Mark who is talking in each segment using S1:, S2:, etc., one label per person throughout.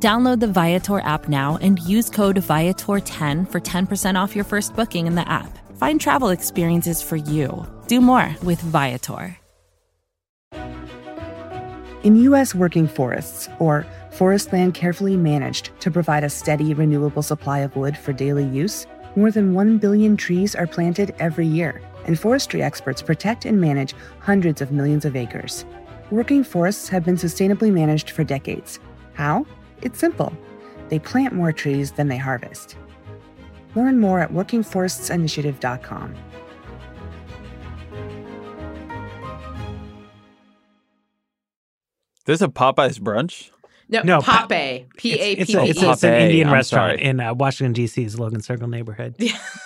S1: Download the Viator app now and use code Viator10 for 10% off your first booking in the app. Find travel experiences for you. Do more with Viator.
S2: In U.S. working forests, or forest land carefully managed to provide a steady, renewable supply of wood for daily use, more than 1 billion trees are planted every year, and forestry experts protect and manage hundreds of millions of acres. Working forests have been sustainably managed for decades. How? It's simple. They plant more trees than they harvest. Learn more at workingforestsinitiative.com.
S3: There's a Popeyes brunch.
S4: No,
S5: No,
S4: Pape. P A
S5: It's,
S4: P
S5: a,
S4: E.
S5: it's, a, it's an Indian
S3: I'm
S5: restaurant
S3: sorry.
S5: in uh, Washington D.C.'s Logan Circle neighborhood.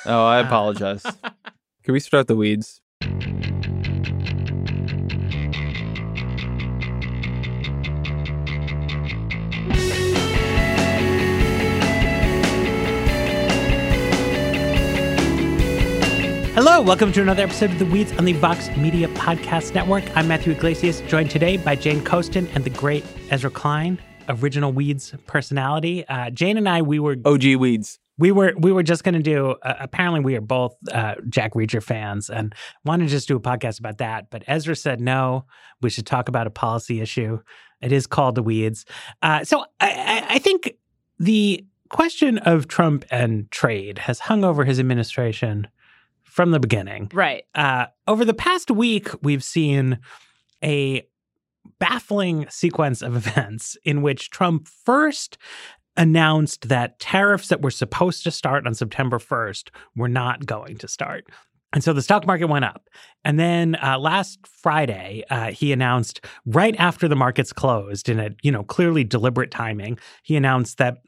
S3: Oh, I apologize. Can we start the weeds?
S5: Hello, welcome to another episode of The Weeds on the Vox Media Podcast Network. I'm Matthew Yglesias, joined today by Jane Coaston and the great Ezra Klein, original Weeds personality. Uh, Jane and I, we were
S3: OG weeds.
S5: we were we were just going to do. Uh, apparently, we are both uh, Jack Reacher fans and wanted to just do a podcast about that. But Ezra said no. We should talk about a policy issue. It is called the weeds. Uh, so I, I think the question of Trump and trade has hung over his administration from the beginning.
S4: Right.
S5: Uh, over the past week, we've seen a baffling sequence of events in which Trump first announced that tariffs that were supposed to start on September 1st were not going to start. And so the stock market went up. And then uh, last Friday, uh, he announced right after the markets closed in a, you know, clearly deliberate timing, he announced that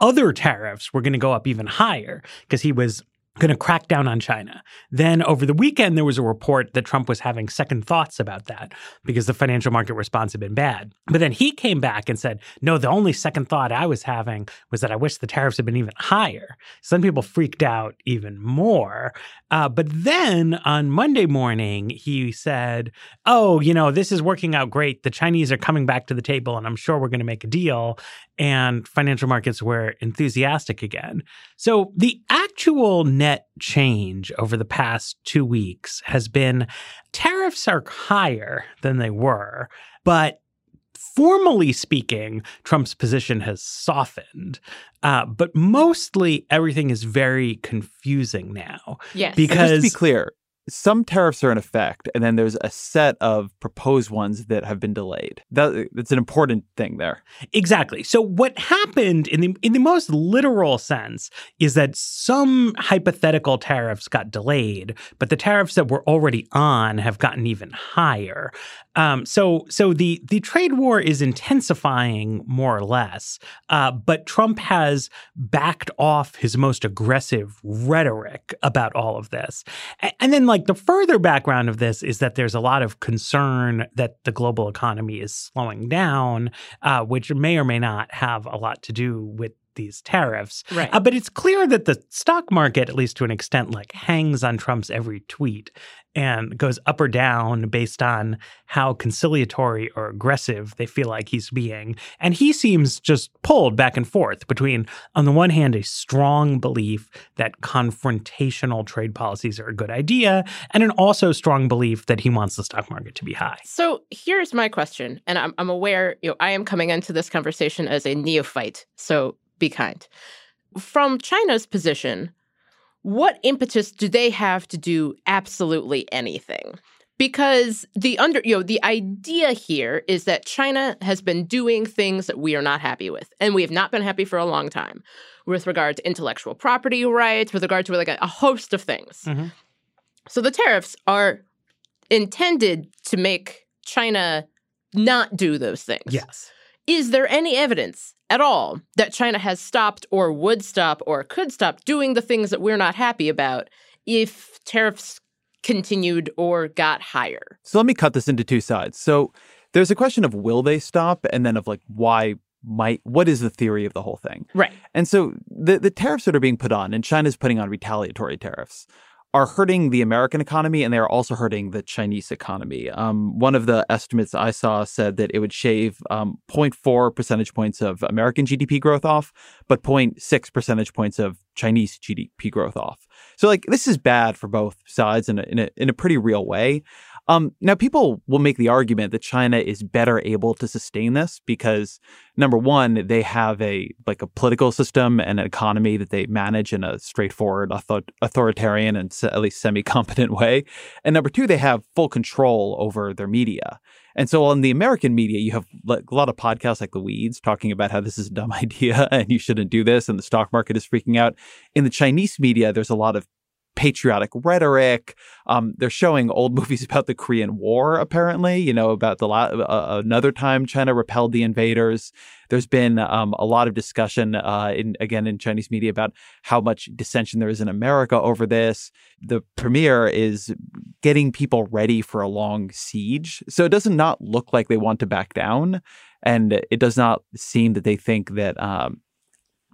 S5: other tariffs were going to go up even higher because he was going to crack down on China. Then over the weekend, there was a report that Trump was having second thoughts about that because the financial market response had been bad. But then he came back and said, no, the only second thought I was having was that I wish the tariffs had been even higher. Some people freaked out even more. Uh, but then on Monday morning, he said, oh, you know, this is working out great. The Chinese are coming back to the table, and I'm sure we're going to make a deal. And financial markets were enthusiastic again. So the actual net change over the past two weeks has been tariffs are higher than they were, but formally speaking, Trump's position has softened. Uh, but mostly everything is very confusing now.
S4: Yes.
S3: And just
S5: Because
S3: to be clear, some tariffs are in effect, and then there's a set of proposed ones that have been delayed. That, that's an important thing there.
S5: Exactly. So what happened in the in the most literal sense is that some hypothetical tariffs got delayed, but the tariffs that were already on have gotten even higher. Um, so so the the trade war is intensifying more or less, uh, but Trump has backed off his most aggressive rhetoric about all of this, A- and then like the further background of this is that there's a lot of concern that the global economy is slowing down uh, which may or may not have a lot to do with these tariffs.
S4: Right.
S5: Uh, but it's clear that the stock market, at least to an extent, like hangs on Trump's every tweet and goes up or down based on how conciliatory or aggressive they feel like he's being. And he seems just pulled back and forth between, on the one hand, a strong belief that confrontational trade policies are a good idea, and an also strong belief that he wants the stock market to be high.
S4: So here's my question, and I'm, I'm aware, you know, I am coming into this conversation as a neophyte, so be kind. From China's position, what impetus do they have to do absolutely anything? Because the under, you know, the idea here is that China has been doing things that we are not happy with, and we have not been happy for a long time, with regard to intellectual property rights, with regard to like a, a host of things.
S5: Mhm.
S4: So the tariffs are intended to make China not do those things.
S5: Yes.
S4: Is there any evidence at all that China has stopped or would stop or could stop doing the things that we're not happy about if tariffs continued or got higher.
S3: So let me cut this into two sides. So there's a question of will they stop and then of like why might what is the theory of the whole thing?
S4: Right.
S3: And so the the tariffs that are being put on and China's putting on retaliatory tariffs are hurting the American economy and they are also hurting the Chinese economy. Um, one of the estimates I saw said that it would shave um, 0.4 percentage points of American GDP growth off, but 0.6 percentage points of Chinese GDP growth off. So, like, this is bad for both sides in a, in a, in a pretty real way. Um, now, people will make the argument that China is better able to sustain this because, number one, they have a like a political system and an economy that they manage in a straightforward, author- authoritarian, and se- at least semi-competent way, and number two, they have full control over their media. And so, on the American media, you have like a lot of podcasts like The Weeds talking about how this is a dumb idea and you shouldn't do this, and the stock market is freaking out. In the Chinese media, there's a lot of patriotic rhetoric. Um, they're showing old movies about the Korean War, apparently, you know, about the uh, another time China repelled the invaders. There's been um, a lot of discussion, uh, in again in Chinese media, about how much dissension there is in America over this. The premier is getting people ready for a long siege, so it does not look like they want to back down, and it does not seem that they think that um,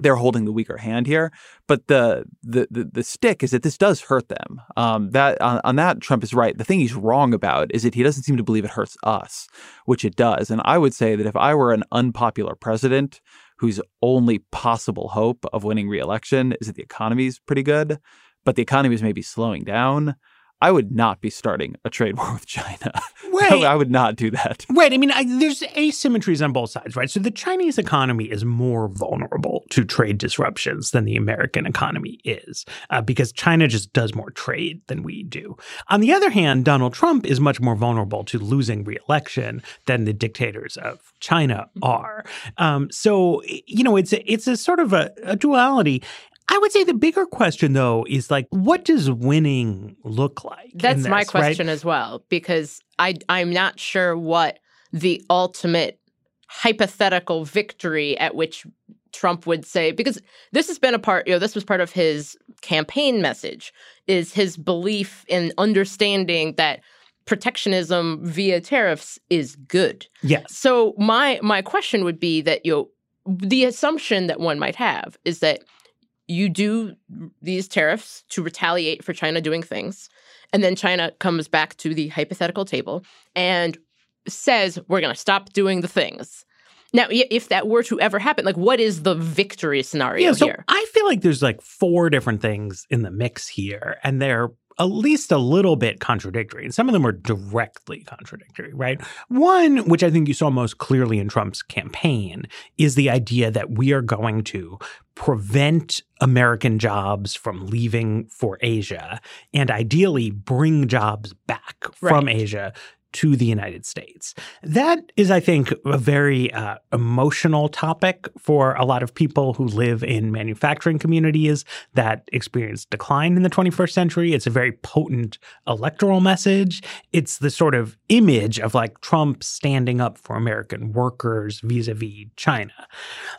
S3: they're holding the weaker hand here. But the the the, the stick is that this does hurt them. Um, that on, on, that Trump is right. The thing he's wrong about is that he doesn't seem to believe it hurts us, which it does. And I would say that if I were an unpopular president whose only possible hope of winning reelection is that the economy is pretty good, but the economy is maybe slowing down. I would not be starting a trade war with China. Right. I would not do that.
S5: Right. I mean, I, there's asymmetries on both sides, right? So the Chinese economy is more vulnerable to trade disruptions than the American economy is uh, because China just does more trade than we do. On the other hand, Donald Trump is much more vulnerable to losing reelection than the dictators of China are. Um, so, you know, it's a, it's a sort of a, a duality. I would say the bigger question, though, is like, what does winning look like?
S4: That's
S5: this,
S4: my question
S5: right?
S4: as well, because I I'm not sure what the ultimate hypothetical victory at which Trump would say, because this has been a part, you know, this was part of his campaign message, is his belief in understanding that protectionism via tariffs is good.
S5: Yes.
S4: So my my question would be that you know, the assumption that one might have is that you do these tariffs to retaliate for China doing things. And then China comes back to the hypothetical table and says, we're going to stop doing the things. Now, if that were to ever happen, like what is the victory scenario
S5: yeah, so
S4: here?
S5: I feel like there's like four different things in the mix here, and they're at least a little bit contradictory, and some of them are directly contradictory, right? One, which I think you saw most clearly in Trump's campaign, is the idea that we are going to prevent American jobs from leaving for Asia and ideally bring jobs back from Asia to the United States. That is, I think, a very uh, emotional topic for a lot of people who live in manufacturing communities that experience decline in the 21st century. It's a very potent electoral message. It's the sort of image of like Trump standing up for American workers vis a vis China.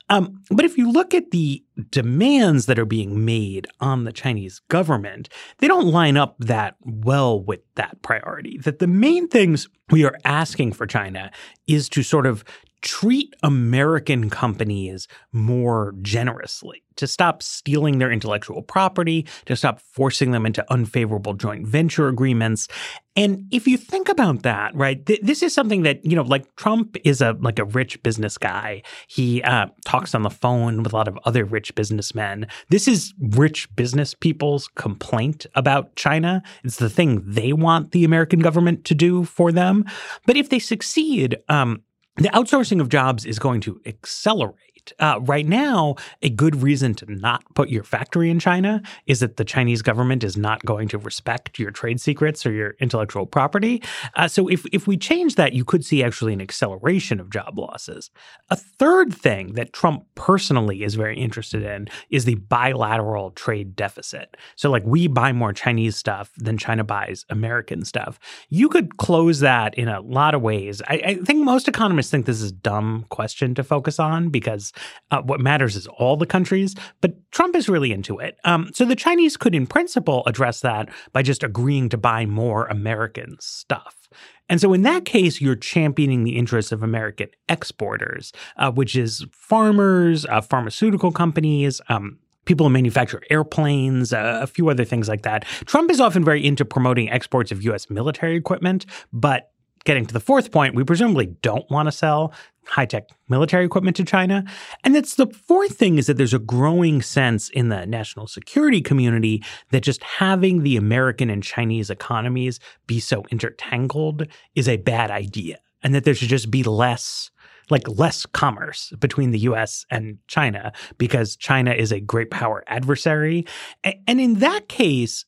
S5: Um, but if you look at the demands that are being made on the Chinese government, they don't line up that well with that priority. That the main things we are asking for China is to sort of treat American companies more generously, to stop stealing their intellectual property, to stop forcing them into unfavorable joint venture agreements. And if you think about that, right, th- this is something that, you know, like Trump is a like a rich business guy. He uh, talks on the phone with a lot of other rich businessmen. This is rich business people's complaint about China. It's the thing they want the American government to do for them. But if they succeed, um, the outsourcing of jobs is going to accelerate. Uh, right now, a good reason to not put your factory in China is that the Chinese government is not going to respect your trade secrets or your intellectual property. Uh, so, if if we change that, you could see actually an acceleration of job losses. A third thing that Trump personally is very interested in is the bilateral trade deficit. So, like we buy more Chinese stuff than China buys American stuff. You could close that in a lot of ways. I, I think most economists think this is a dumb question to focus on because Uh, what matters is all the countries, but Trump is really into it. Um, so the Chinese could, in principle, address that by just agreeing to buy more American stuff. And so, in that case, you're championing the interests of American exporters, uh, which is farmers, uh, pharmaceutical companies, um, people who manufacture airplanes, uh, a few other things like that. Trump is often very into promoting exports of U.S. military equipment, but getting to the fourth point, we presumably don't want to sell high tech military equipment to China. And that's the fourth thing is that there's a growing sense in the national security community that just having the American and Chinese economies be so intertangled is a bad idea. And that there should just be less like less commerce between the US and China because China is a great power adversary. And in that case,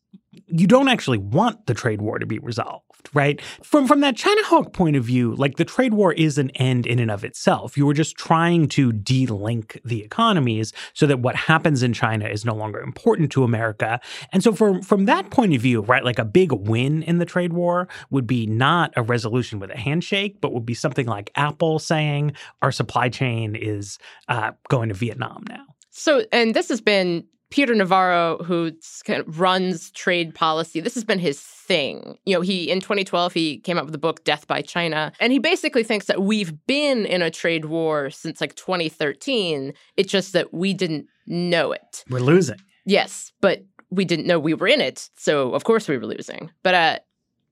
S5: you don't actually want the trade war to be resolved right? From from that China hawk point of view, like the trade war is an end in and of itself. You were just trying to de-link the economies so that what happens in China is no longer important to America. And so from from that point of view, right, like a big win in the trade war would be not a resolution with a handshake, but would be something like Apple saying our supply chain is uh, going to Vietnam now.
S4: So, and this has been Peter Navarro, who kind of runs trade policy, this has been his thing. You know, he in 2012 he came up with the book Death by China, and he basically thinks that we've been in a trade war since like 2013. It's just that we didn't know it.
S5: We're losing.
S4: Yes, but we didn't know we were in it, so of course we were losing. But uh,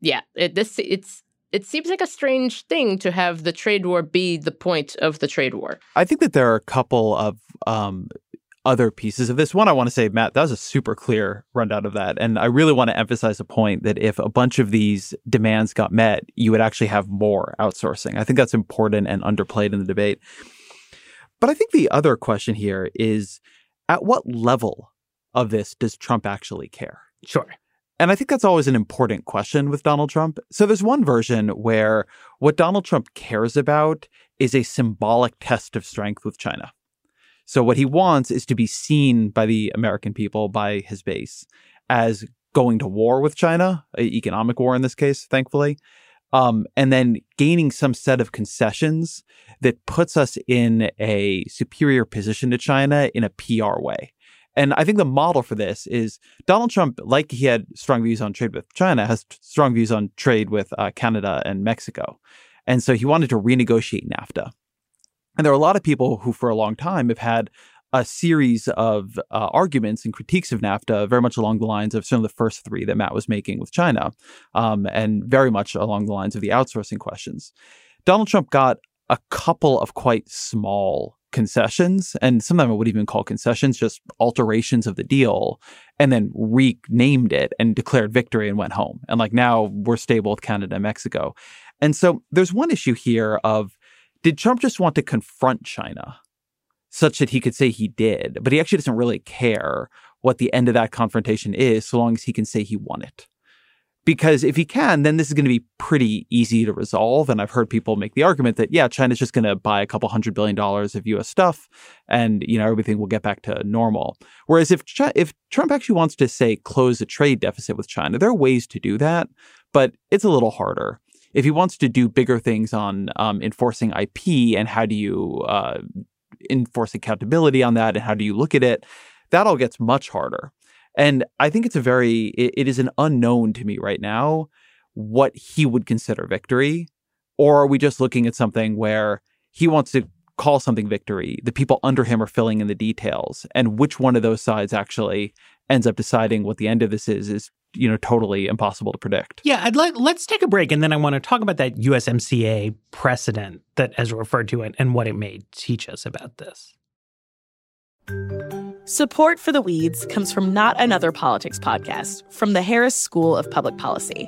S4: yeah, it, this it's it seems like a strange thing to have the trade war be the point of the trade war.
S3: I think that there are a couple of um, other pieces of this. One, I want to say, Matt, that was a super clear rundown of that. And I really want to emphasize the point that if a bunch of these demands got met, you would actually have more outsourcing. I think that's important and underplayed in the debate. But I think the other question here is at what level of this does Trump actually care?
S5: Sure.
S3: And I think that's always an important question with Donald Trump. So there's one version where what Donald Trump cares about is a symbolic test of strength with China. So what he wants is to be seen by the American people, by his base, as going to war with China, economic war in this case, thankfully, um, and then gaining some set of concessions that puts us in a superior position to China in a PR way. And I think the model for this is Donald Trump, like he had strong views on trade with China, has strong views on trade with uh, Canada and Mexico. And so he wanted to renegotiate NAFTA. And there are a lot of people who, for a long time, have had a series of uh, arguments and critiques of NAFTA, very much along the lines of some of the first three that Matt was making with China, um, and very much along the lines of the outsourcing questions. Donald Trump got a couple of quite small concessions, and some of them I would even call concessions, just alterations of the deal, and then renamed it and declared victory and went home. And like now we're stable with Canada and Mexico. And so there's one issue here of did Trump just want to confront China such that he could say he did, but he actually doesn't really care what the end of that confrontation is so long as he can say he won it? Because if he can, then this is going to be pretty easy to resolve. And I've heard people make the argument that, yeah, China's just going to buy a couple hundred billion dollars of US stuff and, you know, everything will get back to normal. Whereas if, Ch- if Trump actually wants to say close a trade deficit with China, there are ways to do that, but it's a little harder if he wants to do bigger things on um, enforcing IP and how do you uh, enforce accountability on that and how do you look at it, that all gets much harder. And I think it's a very, it, it is an unknown to me right now what he would consider victory. Or are we just looking at something where he wants to call something victory? The people under him are filling in the details. And which one of those sides actually ends up deciding what the end of this is, is you know totally impossible to predict.
S5: Yeah, I'd like let's take a break and then I want to talk about that USMCA precedent that Ezra referred to and, and what it may teach us about this.
S6: Support for the weeds comes from Not Another Politics podcast from the Harris School of Public Policy.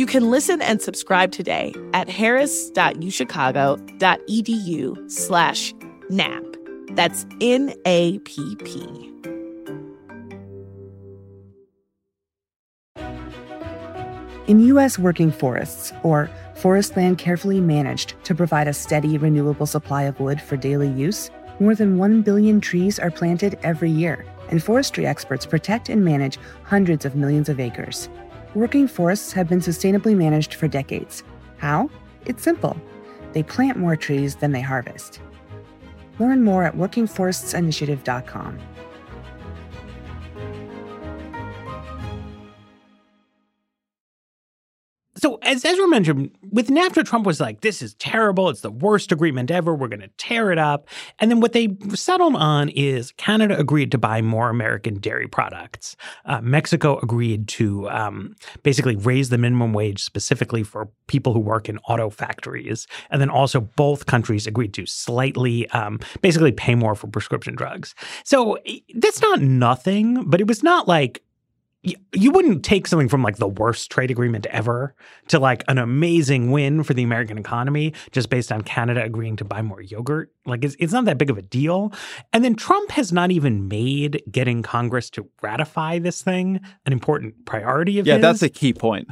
S6: You can listen and subscribe today at harris.uchicago.edu slash NAP. That's N-A-P-P.
S2: In U.S. working forests, or forest land carefully managed to provide a steady, renewable supply of wood for daily use, more than 1 billion trees are planted every year, and forestry experts protect and manage hundreds of millions of acres. Working forests have been sustainably managed for decades. How? It's simple. They plant more trees than they harvest. Learn more at workingforestsinitiative.com.
S5: So, as Ezra mentioned, with NAFTA, Trump was like, this is terrible. It's the worst agreement ever. We're going to tear it up. And then what they settled on is Canada agreed to buy more American dairy products. Uh, Mexico agreed to um, basically raise the minimum wage specifically for people who work in auto factories. And then also both countries agreed to slightly, um, basically pay more for prescription drugs. So that's not nothing, but it was not like you wouldn't take something from like the worst trade agreement ever to like an amazing win for the American economy just based on Canada agreeing to buy more yogurt. Like it's, it's not that big of a deal. And then Trump has not even made getting Congress to ratify this thing an important priority of
S3: yeah,
S5: his.
S3: Yeah, that's a key point.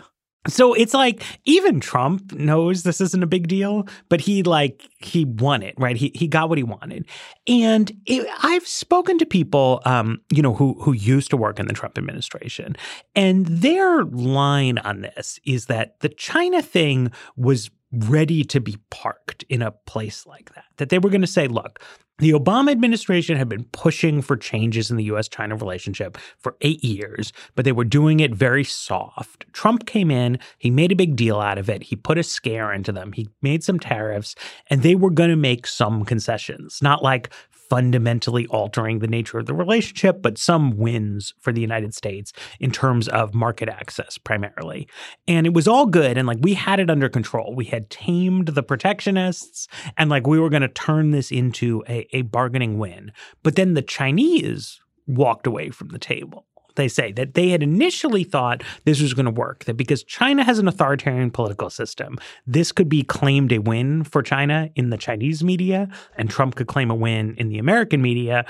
S5: So it's like even Trump knows this isn't a big deal, but he like he won it, right? He he got what he wanted. And it, I've spoken to people um, you know, who who used to work in the Trump administration, and their line on this is that the China thing was ready to be parked in a place like that. That they were going to say, look, the Obama administration had been pushing for changes in the US China relationship for eight years, but they were doing it very soft. Trump came in, he made a big deal out of it, he put a scare into them, he made some tariffs, and they were going to make some concessions. Not like fundamentally altering the nature of the relationship, but some wins for the United States in terms of market access primarily. And it was all good. And like we had it under control. We had tamed the protectionists and like we were going to turn this into a, a bargaining win. But then the Chinese walked away from the table they say that they had initially thought this was going to work, that because China has an authoritarian political system, this could be claimed a win for China in the Chinese media, and Trump could claim a win in the American media.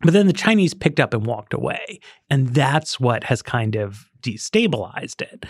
S5: But then the Chinese picked up and walked away. And that's what has kind of destabilized it.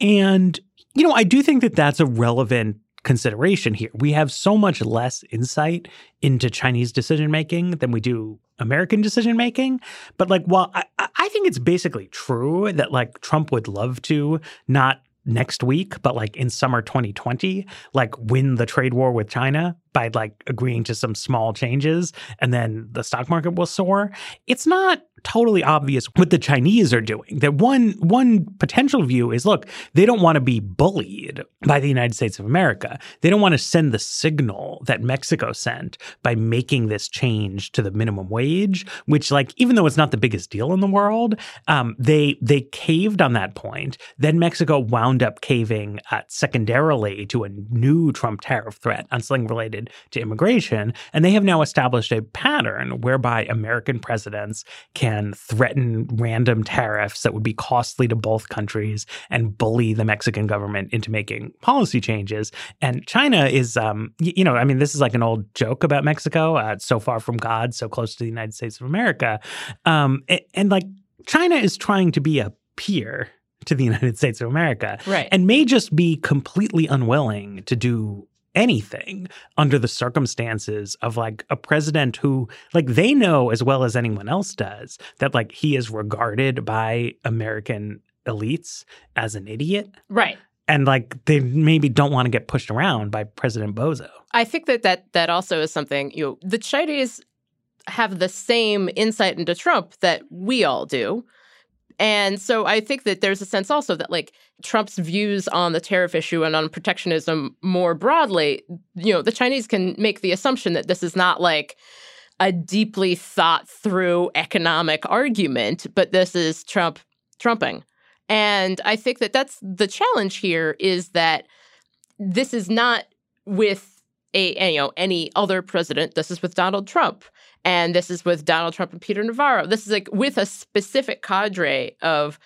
S5: And, you know, I do think that that's a relevant consideration here. We have so much less insight into Chinese decision making than we do American decision making. But like, while I, I think it's basically true that like Trump would love to not next week, but like in summer 2020, like win the trade war with China by like agreeing to some small changes and then the stock market will soar. It's not totally obvious what the Chinese are doing. That one one potential view is look, they don't want to be bullied by the United States of America. They don't want to send the signal that Mexico sent by making this change to the minimum wage, which like even though it's not the biggest deal in the world, um, they they caved on that point. Then Mexico wound up caving uh, secondarily to a new Trump tariff threat on something related to immigration. And they have now established a pattern whereby American presidents can threaten random tariffs that would be costly to both countries and bully the Mexican government into making policy changes. And China is, um, you know, I mean, this is like an old joke about Mexico, uh, so far from God, so close to the United States of America. Um, and, and like China is trying to be a peer to the United States of America.
S4: Right.
S5: And may just be completely unwilling to do anything under the circumstances of like a president who like they know as well as anyone else does that like he is regarded by American elites as an idiot.
S4: Right.
S5: And like they maybe don't want to get pushed around by President Bozo.
S4: I think that that, that also is something, you know, the Chinese have the same insight into Trump that we all do. And so I think that there's a sense also that like Trump's views on the tariff issue and on protectionism more broadly, you know, the Chinese can make the assumption that this is not like a deeply thought through economic argument, but this is Trump trumping. And I think that that's the challenge here is that this is not with a, you know any other president. This is with Donald Trump, and this is with Donald Trump and Peter Navarro. This is like with a specific cadre of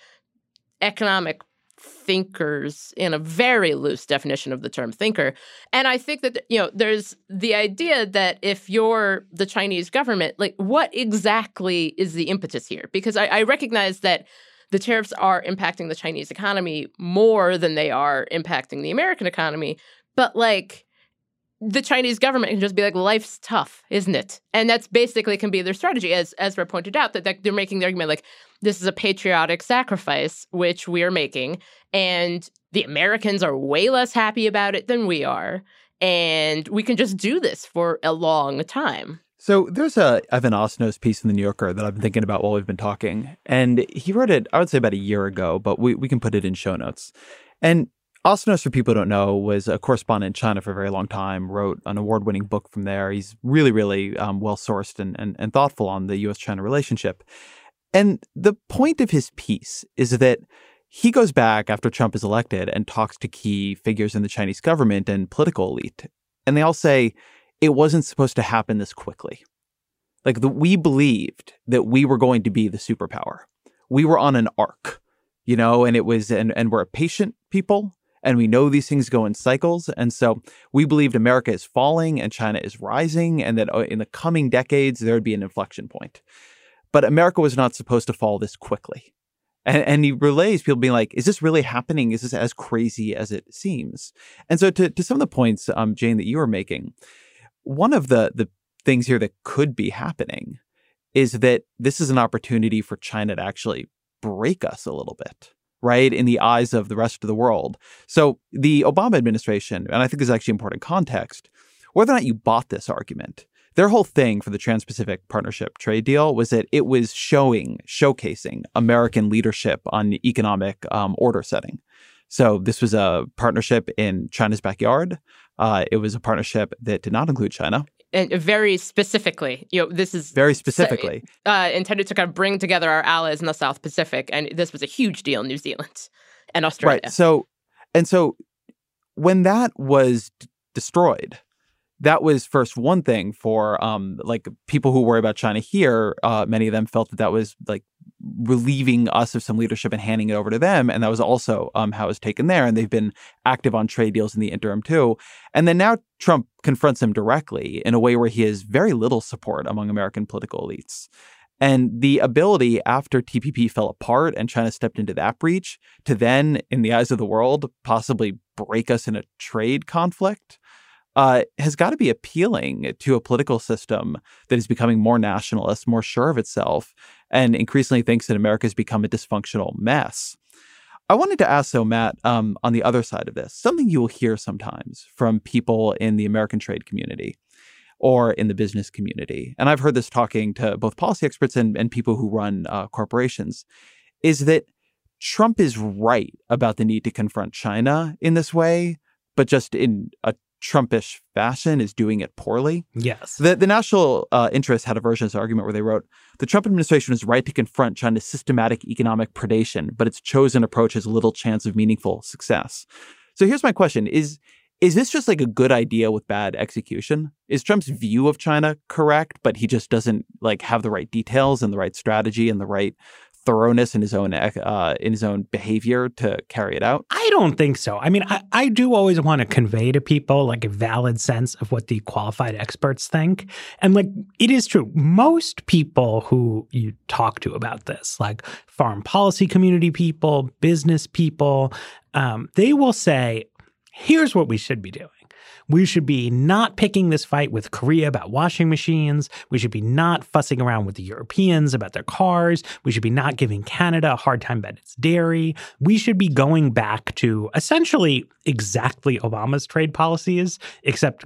S4: economic thinkers in a very loose definition of the term thinker. And I think that, you know, there's the idea that if you're the Chinese government, like what exactly is the impetus here? Because I, I recognize that the tariffs are impacting the Chinese economy more than they are impacting the American economy. But like, the Chinese government can just be like, life's tough, isn't it? And that's basically can be their strategy, as Ezra pointed out, that they're making the argument like this is a patriotic sacrifice, which we are making, and the Americans are way less happy about it than we are, and we can just do this for a long time.
S3: So there's a Evan Osnos piece in the New Yorker that I've been thinking about while we've been talking, and he wrote it, I would say about a year ago, but we, we can put it in show notes. And Osnos, for people who don't know, was a correspondent in China for a very long time, wrote an award winning book from there. He's really, really um, well sourced and, and, and thoughtful on the US China relationship. And the point of his piece is that he goes back after Trump is elected and talks to key figures in the Chinese government and political elite. And they all say it wasn't supposed to happen this quickly. Like the, we believed that we were going to be the superpower. We were on an arc, you know, and it was, and, and we're a patient people and we know these things go in cycles. And so we believed America is falling and China is rising, and that uh, in the coming decades, there would be an inflection point. But America was not supposed to fall this quickly. And, and he relays people being like, is this really happening? Is this as crazy as it seems? And so to, to some of the points, um, Jane, that you were making, one of the, the things here that could be happening is that this is an opportunity for China to actually break us a little bit right, in the eyes of the rest of the world. So the Obama administration, and I think this is actually important context, whether or not you bought this argument, their whole thing for the Trans Pacific Partnership trade deal was that it was showing, showcasing American leadership on economic um, order setting. So this was a partnership in China's backyard. Uh, it was a partnership that did not include China
S4: very specifically, you know, this is
S3: very specifically
S4: uh, intended to kind of bring together our allies in the South Pacific, and this was a huge deal in New Zealand and Australia.
S3: Right. So, and so when that was d- destroyed, that was first one thing for um like people who worry about China here. Uh, many of them felt that that was like relieving us of some leadership and handing it over to them. And that was also um, how it was taken there. And they've been active on trade deals in the interim too. And then now Trump confronts him directly in a way where he has very little support among American political elites. And the ability after TPP fell apart and China stepped into that breach to then, in the eyes of the world, possibly break us in a trade conflict uh, has got to be appealing to a political system that is becoming more nationalist, more sure of itself, and increasingly thinks that America has become a dysfunctional mess. I wanted to ask, though, Matt, um, on the other side of this, something you will hear sometimes from people in the American trade community or in the business community, and I've heard this talking to both policy experts and, and people who run uh, corporations, is that Trump is right about the need to confront China in this way, but just in a Trumpish fashion is doing it poorly.
S5: Yes.
S3: The, the national uh, interest had a version of this argument where they wrote the Trump administration is right to confront China's systematic economic predation, but its chosen approach has little chance of meaningful success. So here's my question is is this just like a good idea with bad execution? Is Trump's view of China correct, but he just doesn't like have the right details and the right strategy and the right thoroughness in his own uh, in his own behavior to carry it out?
S5: I don't think so. I mean, I, I do always want to convey to people like a valid sense of what the qualified experts think, and like it is true. Most people who you talk to about this, like foreign policy community people, business people, um, they will say, "Here's what we should be doing." We should be not picking this fight with Korea about washing machines. We should be not fussing around with the Europeans about their cars. We should be not giving Canada a hard time about its dairy. We should be going back to essentially exactly Obama's trade policies, except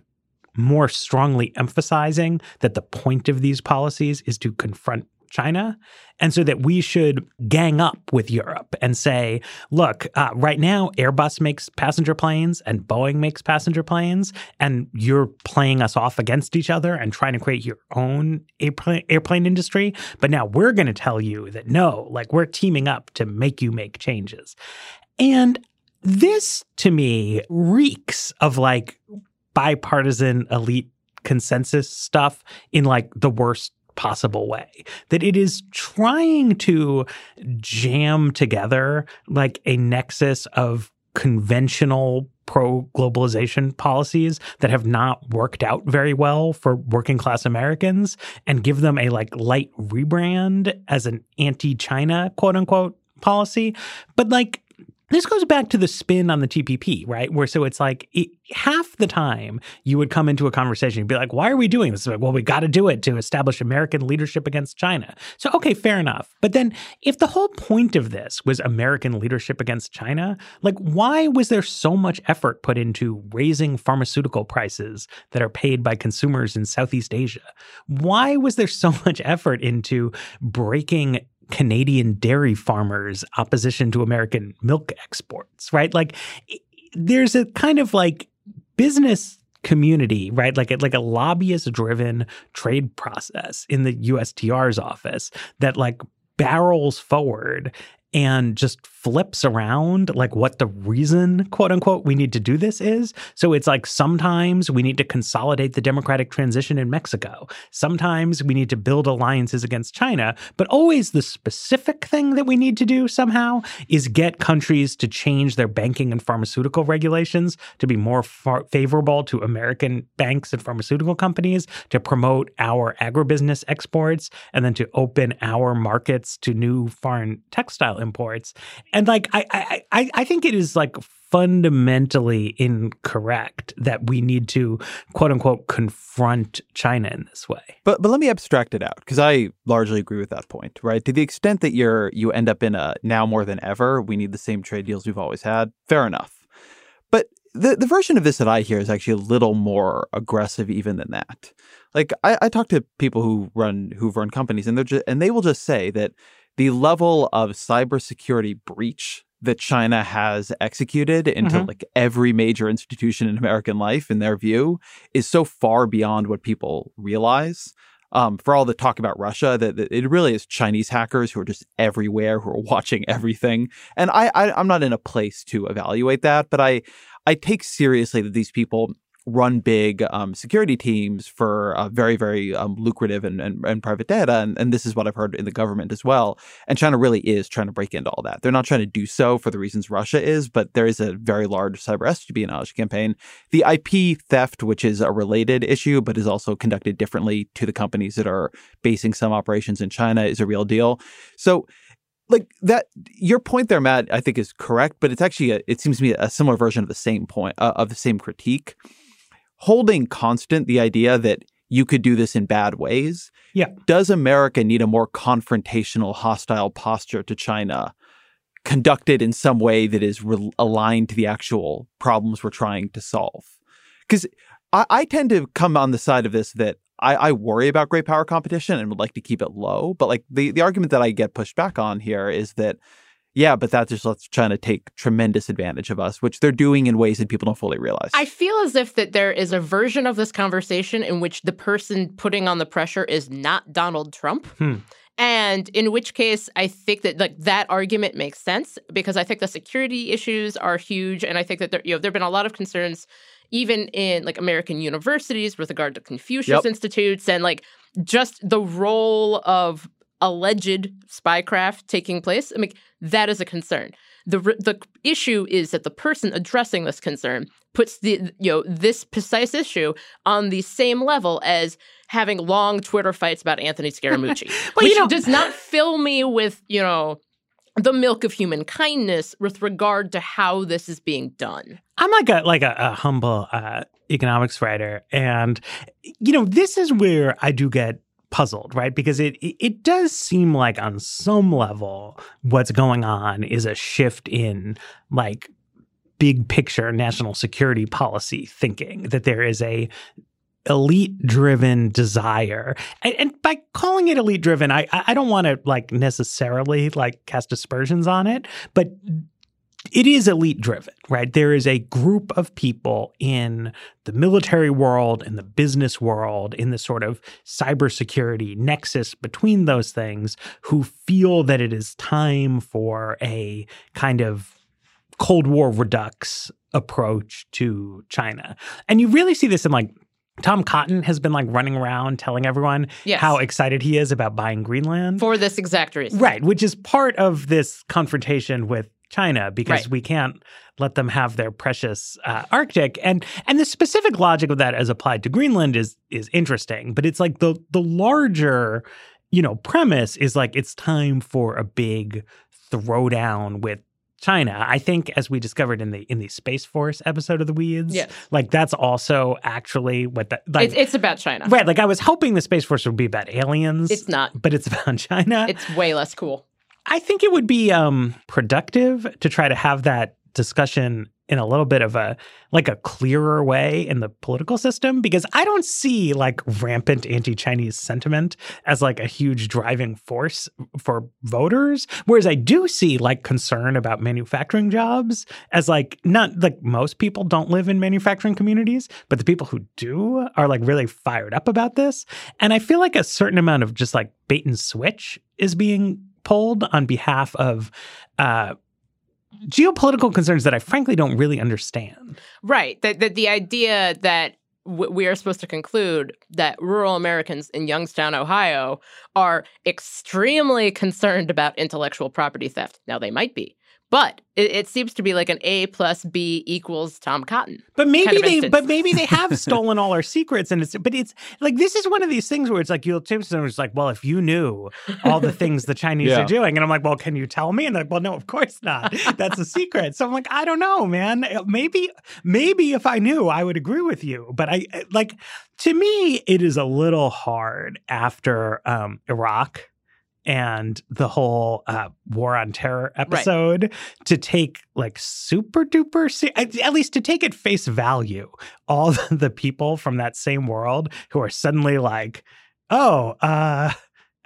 S5: more strongly emphasizing that the point of these policies is to confront China. And so that we should gang up with Europe and say, look, uh, right now, Airbus makes passenger planes and Boeing makes passenger planes, and you're playing us off against each other and trying to create your own airplane, airplane industry. But now we're going to tell you that no, like we're teaming up to make you make changes. And this to me reeks of like bipartisan elite consensus stuff in like the worst possible way. That it is trying to jam together like a nexus of conventional pro globalization policies that have not worked out very well for working class Americans and give them a like light rebrand as an anti China quote unquote policy. But like this goes back to the spin on the TPP, right? Where so it's like it, half the time you would come into a conversation and be like, why are we doing this? Like, well, we got to do it to establish American leadership against China. So, okay, fair enough. But then if the whole point of this was American leadership against China, like, why was there so much effort put into raising pharmaceutical prices that are paid by consumers in Southeast Asia? Why was there so much effort into breaking Canadian dairy farmers' opposition to American milk exports, right? Like there's a kind of like business community, right? Like a, like a lobbyist driven trade process in the USTR's office that like barrels forward and just flips around like what the reason, quote unquote, we need to do this is. So it's like sometimes we need to consolidate the democratic transition in Mexico. Sometimes we need to build alliances against China. But always the specific thing that we need to do somehow is get countries to change their banking and pharmaceutical regulations to be more far- favorable to American banks and pharmaceutical companies, to promote our agribusiness exports, and then to open our markets to new foreign textile imports. And like I I I think it is like fundamentally incorrect that we need to quote unquote confront China in this way.
S3: But but let me abstract it out because I largely agree with that point, right? To the extent that you're you end up in a now more than ever, we need the same trade deals we've always had. Fair enough. But the, the version of this that I hear is actually a little more aggressive even than that. Like I, I talk to people who run who've run companies and they're just, and they will just say that the level of cybersecurity breach that China has executed into mm-hmm. like every major institution in American life, in their view, is so far beyond what people realize. Um, for all the talk about Russia, that, that, it really is Chinese hackers who are just everywhere, who are watching everything. And I, I, I'm not in a place to evaluate that, but I, I take seriously that these people run big um, security teams for uh, very, very um, lucrative and, and, and, private data. And, and, this is what I've heard in the government as well. And China really is trying to break into all that. They're not trying to do so for the reasons Russia is, but there is a very large cyber espionage campaign. The IP theft, which is a related issue, but is also conducted differently to the companies that are basing some operations in China, is a real deal. So, like that your point there matt i think is correct but it's actually a, it seems to me a similar version of the same point uh, of the same critique holding constant the idea that you could do this in bad ways.
S5: Yeah.
S3: Does America need a more confrontational, hostile posture to China conducted in some way that is re- aligned to the actual problems we're trying to solve? Because I-, I, tend to come on the side of this that I-, I worry about great power competition and would like to keep it low. But like the, the argument that I get pushed back on here is that yeah, but that just lets China take tremendous advantage of us, which they're doing in ways that people don't fully realize.
S4: I feel as if that there is a version of this conversation in which the person putting on the pressure is not Donald Trump.
S5: Hmm.
S4: And in which case, I think that like that argument makes sense because I think the security issues are huge, and I think that there, you know there've been a lot of concerns, even in like American universities with regard to Confucius yep. institutes and like just the role of alleged spycraft taking place. I mean, that is a concern. The the issue is that the person addressing this concern puts the you know this precise issue on the same level as having long Twitter fights about Anthony Scaramucci, well, which you know, does not fill me with you know the milk of human kindness with regard to how this is being done.
S5: I'm like a like a, a humble uh, economics writer, and you know this is where I do get puzzled, right? Because it it does seem like on some level what's going on is a shift in like big picture national security policy thinking that there is a elite driven desire and, and, by calling it elite driven i i don't want to like necessarily like cast aspersions on it but it is elite driven, right? There is a group of people in the military world, in the business world, in the sort of cybersecurity nexus between those things who feel that it is time for a kind of Cold War redux approach to China. And you really see this in like Tom Cotton has been like running around telling everyone
S4: yes.
S5: how excited he is about buying Greenland.
S4: For this exact reason.
S5: Right, which is part of this confrontation with China because
S4: right.
S5: we can't let them have their precious uh, Arctic. And and the specific logic of that as applied to Greenland is is interesting, but it's like the the larger, you know, premise is like it's time for a big throwdown with China. I think as we discovered in the in the Space Force episode of the Weeds,
S4: yes.
S5: like that's also actually what that like
S4: it's, it's about China.
S5: Right. Like I was hoping the Space Force would be about aliens.
S4: It's not.
S5: But it's about China.
S4: It's way less cool.
S5: I think it would be um, productive to try to have that discussion in a little bit of a like a clearer way in the political system because I don't see like rampant anti-Chinese sentiment as like a huge driving force for voters whereas I do see like concern about manufacturing jobs as like not like most people don't live in manufacturing communities but the people who do are like really fired up about this. And I feel like a certain amount of just like bait and switch is being pulled on behalf of uh, geopolitical concerns that I frankly don't really understand.
S4: Right. That the, idea that w- we are supposed to conclude that rural Americans in Youngstown, Ohio, are extremely concerned about intellectual property theft. Now, they might be. But it, it, seems to be like an A plus B equals Tom Cotton.
S5: But maybe
S4: kind of
S5: they,
S4: instance.
S5: but maybe they have stolen all our secrets, and it's. But it's like this is one of these things where it's like you'll Jameson was like, well, if you knew all the things the Chinese
S3: Yeah.
S5: are doing, and I'm like, well, can you tell me? And they're like, well, no, of course not. That's a secret. So I'm like, I don't know, man. Maybe, maybe if I knew, I would agree with you. But I like to me, it is a little hard after um, Iraq and the whole uh, war on terror episode to take like super duper se- at least to take at face value all the people from that same world who are suddenly like oh uh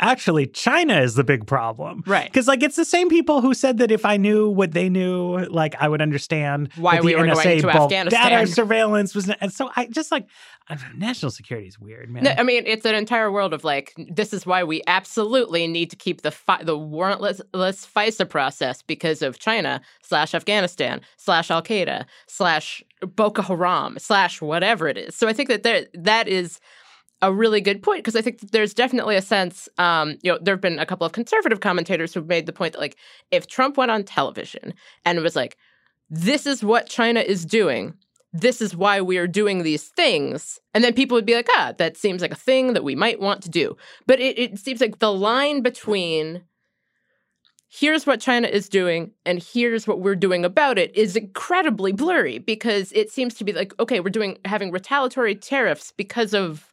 S5: actually China is the big problem.
S4: Right.
S5: Because like it's the same people who said that if I knew what they knew, like I would understand
S4: Why
S5: the
S4: we were going
S5: NSA
S4: to
S5: bulk
S4: Afghanistan.
S5: Data surveillance was, and so I just like I know, national security is weird, man.
S4: No, I mean, it's an entire world of like, this is why we absolutely need to keep the fi- the warrantless less FISA process because of China slash Afghanistan slash Al Qaeda slash Boko Haram slash whatever it is. So I think that there that is a really good point because I think there's definitely a sense, um, you know, there have been a couple of conservative commentators who've made the point that like, if Trump went on television and was like, this is what China is doing this is why we are doing these things. And then people would be like, ah, that seems like a thing that we might want to do. But it, it seems like the line between here's what China is doing and here's what we're doing about it is incredibly blurry because it seems to be like, okay, we're doing having retaliatory tariffs because of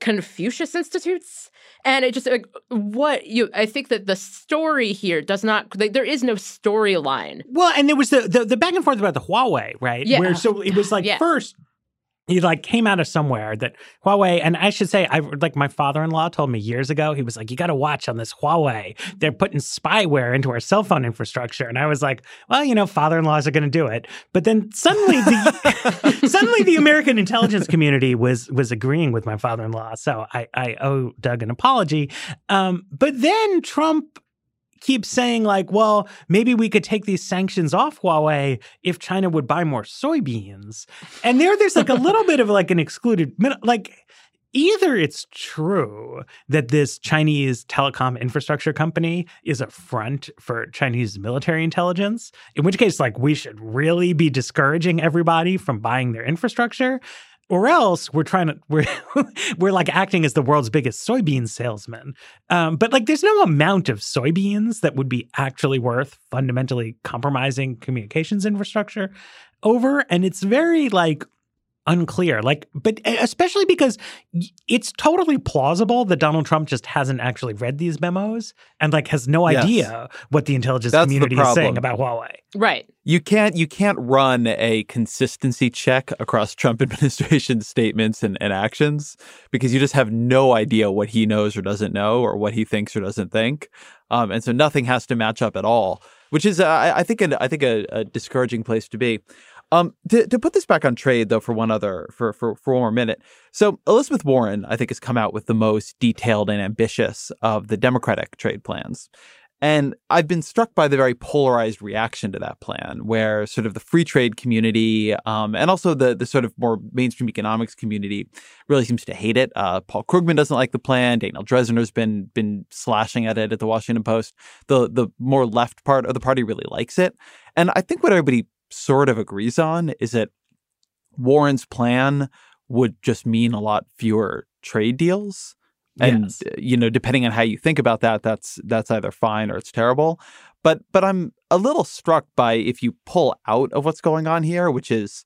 S4: Confucius Institutes. And it just like what you I think that the story here does not like, there is no storyline.
S5: Well, and there was the, the the back and forth about the Huawei, right?
S4: Yeah.
S5: Where so it was like
S4: Yeah.
S5: first he like came out of somewhere that Huawei, and I should say, I like my father-in-law told me years ago. He was like, "You got to watch on this Huawei. They're putting spyware into our cell phone infrastructure." And I was like, "Well, you know, father-in-laws are going to do it." But then suddenly, the suddenly the American intelligence community was was agreeing with my father-in-law. So I I owe Doug an apology. Um, but then Trump keeps saying like, well, maybe we could take these sanctions off Huawei if China would buy more soybeans. And there, there's like a little bit of like an excluded, like either it's true that this Chinese telecom infrastructure company is a front for Chinese military intelligence, in which case, like, we should really be discouraging everybody from buying their infrastructure. Or else we're trying to we're we're like acting as the world's biggest soybean salesman. Um, but like, there's no amount of soybeans that would be actually worth fundamentally compromising communications infrastructure over. And it's very like unclear. Like, but especially because it's totally plausible that Donald Trump just hasn't actually read these memos and like has no yes. idea what the intelligence That's community the is saying about Huawei.
S4: Right.
S3: You can't you can't run a consistency check across Trump administration statements and, and actions because you just have no idea what he knows or doesn't know or what he thinks or doesn't think. Um, and so nothing has to match up at all, which is uh, I think a, I think a, a discouraging place to be. Um, to, to put this back on trade though, for one other for, for for one more minute. So Elizabeth Warren, I think, has come out with the most detailed and ambitious of the Democratic trade plans. And I've been struck by the very polarized reaction to that plan, where sort of the free trade community um, and also the the sort of more mainstream economics community really seems to hate it. Uh, Paul Krugman doesn't like the plan. Daniel Drezner's been been slashing at it at the Washington Post. The the more left part of the party really likes it, and I think what everybody sort of agrees on is that Warren's plan would just mean a lot fewer trade deals. And yes. Uh, you know, depending on how you think about that, that's that's either fine or it's terrible. But but I'm a little struck by if you pull out of what's going on here, which is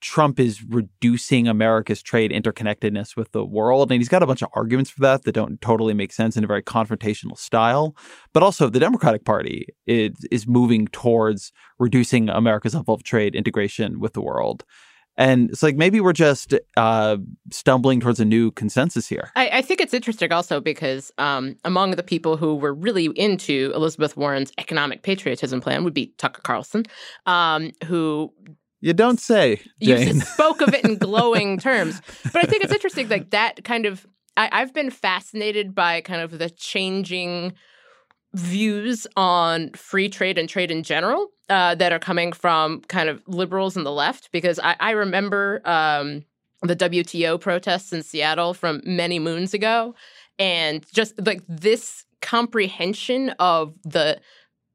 S3: Trump is reducing America's trade interconnectedness with the world. And he's got a bunch of arguments for that that don't totally make sense in a very confrontational style. But also, the Democratic Party is, is moving towards reducing America's level of trade integration with the world. And it's like maybe we're just uh, stumbling towards a new consensus here.
S4: I, I think it's interesting also because um, among the people who were really into Elizabeth Warren's economic patriotism plan would be Tucker Carlson, um, who
S3: you don't say, Jane.
S4: You spoke of it in glowing terms. But I think it's interesting, like that kind of. I, I've been fascinated by kind of the changing views on free trade and trade in general uh, that are coming from kind of liberals and the left. Because I, I remember um, the WTO protests in Seattle from many moons ago, and just like this comprehension of the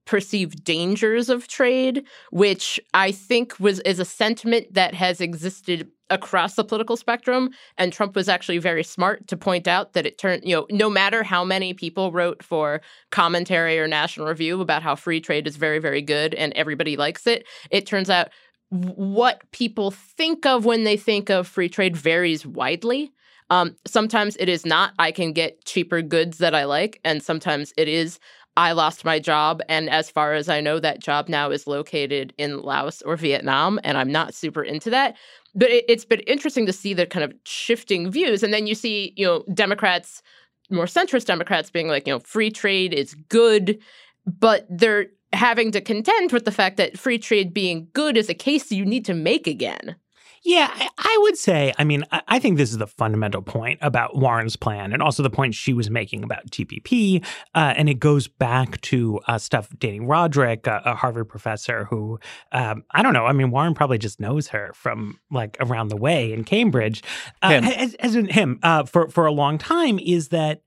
S4: perceived dangers of trade, which I think was is a sentiment that has existed across the political spectrum. And Trump was actually very smart to point out that it turned, you know, no matter how many people wrote for commentary or national review about how free trade is very, very good and everybody likes it, it turns out what people think of when they think of free trade varies widely. Um, sometimes it is not, I can get cheaper goods that I like. And sometimes it is, I lost my job. And as far as I know, that job now is located in Laos or Vietnam. And I'm not super into that. But it, it's been interesting to see the kind of shifting views. And then you see, you know, Democrats, more centrist Democrats being like, you know, free trade is good. But they're having to contend with the fact that free trade being good is a case you need to make again.
S5: Yeah, I would say, I mean, I think this is the fundamental point about Warren's plan and also the point she was making about TPP. Uh, and it goes back to uh, stuff Dani Rodrik, a, a Harvard professor who, um, I don't know, I mean, Warren probably just knows her from like around the way in Cambridge. Uh. As, as in him uh, for, for a long time, is that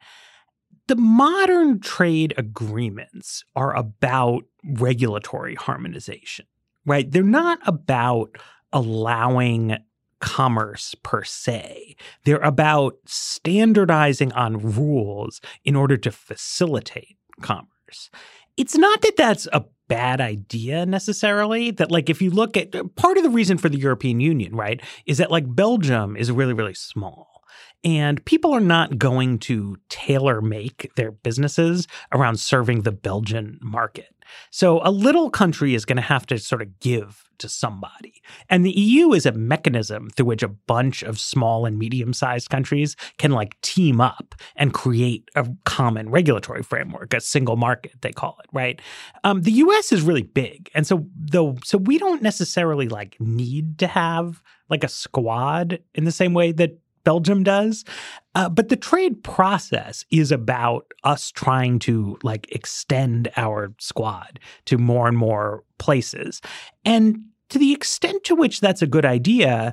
S5: the modern trade agreements are about regulatory harmonization, right? They're not about allowing commerce per se. They're about standardizing on rules in order to facilitate commerce. It's not that that's a bad idea necessarily. That, like, if you look at part of the reason for the European Union, right, is that like Belgium is really, really small. And people are not going to tailor make their businesses around serving the Belgian market. So a little country is going to have to sort of give to somebody. And the EU is a mechanism through which a bunch of small and medium sized countries can like team up and create a common regulatory framework, a single market, they call it, right? Um, the US is really big. And so, though, so we don't necessarily like need to have like a squad in the same way that Belgium does. Uh, but the trade process is about us trying to like extend our squad to more and more places. And to the extent to which that's a good idea,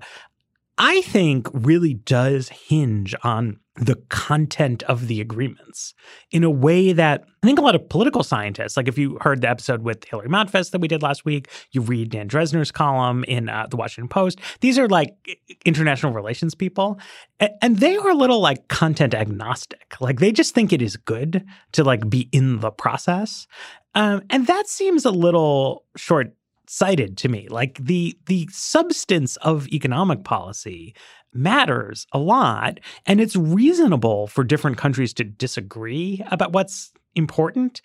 S5: I think really does hinge on the content of the agreements in a way that I think a lot of political scientists, like if you heard the episode with Hilary Matfess that we did last week, you read Dan Drezner's column in uh, the Washington Post. These are like international relations people, and they are a little like content agnostic. Like they just think it is good to like be in the process, um, and that seems a little short short-sighted to me. Like the the substance of economic policy matters a lot and it's reasonable for different countries to disagree about what's important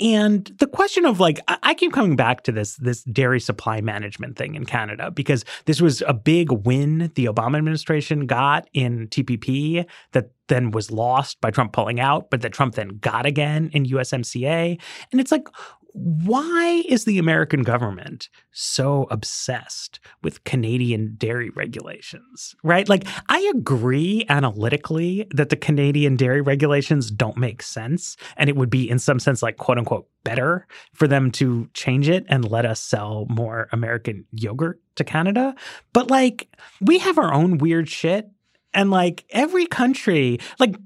S5: and the question of like, I keep coming back to this this dairy supply management thing in Canada because this was a big win the Obama administration got in TPP that then was lost by Trump pulling out, but that Trump then got again in USMCA. And it's like, why is the American government so obsessed with Canadian dairy regulations? Right? Like, I agree analytically that the Canadian dairy regulations don't make sense. And it would be, in some sense, like, quote unquote, better for them to change it and let us sell more American yogurt to Canada. But, like, we have our own weird shit and like every country like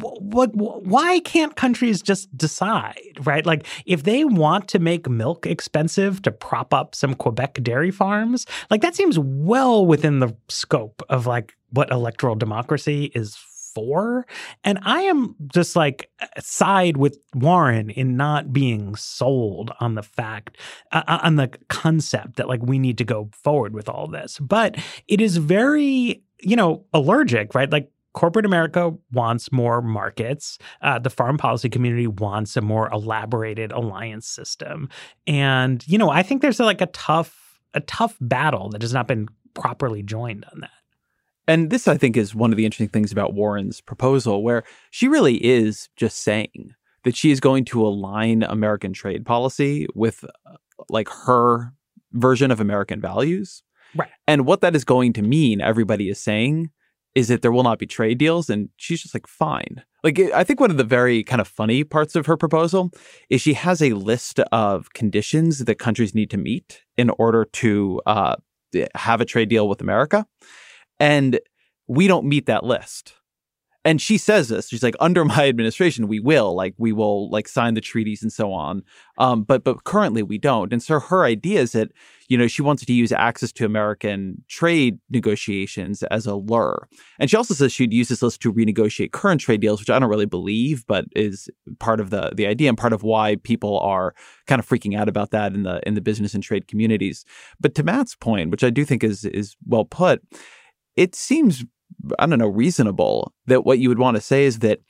S5: what why can't countries just decide right? Like if they want to make milk expensive to prop up some quebec dairy farms like that seems well within the scope of like what electoral democracy is for. And i am just like side with warren in not being sold on the fact uh, uh on the concept that like we need to go forward with all this. But it is very you know, allergic, right? Like corporate America wants more markets. Uh, the farm policy community wants a more elaborated alliance system. And, you know, I think there's like a tough, a tough battle that has not been properly joined on that.
S3: And this, I think, is one of the interesting things about Warren's proposal, where she really is just saying that she is going to align American trade policy with uh, like her version of American values.
S5: Right.
S3: And what that is going to mean, everybody is saying, is that there will not be trade deals. And she's just like, fine. Like, I think one of the very kind of funny parts of her proposal is she has a list of conditions that countries need to meet in order to uh, have a trade deal with America. And we don't meet that list and she says this she's like under my administration we will like we will like sign the treaties and so on. Um, but but currently we don't. And so her idea is that you know she wants to use access to american trade negotiations as a lure. And she also says she'd use this list to renegotiate current trade deals which i don't really believe but is part of the the idea and part of why people are kind of freaking out about that in the in the business and trade communities. But to matt's point which i do think is is well put it seems I don't know, reasonable that what you would want to say is that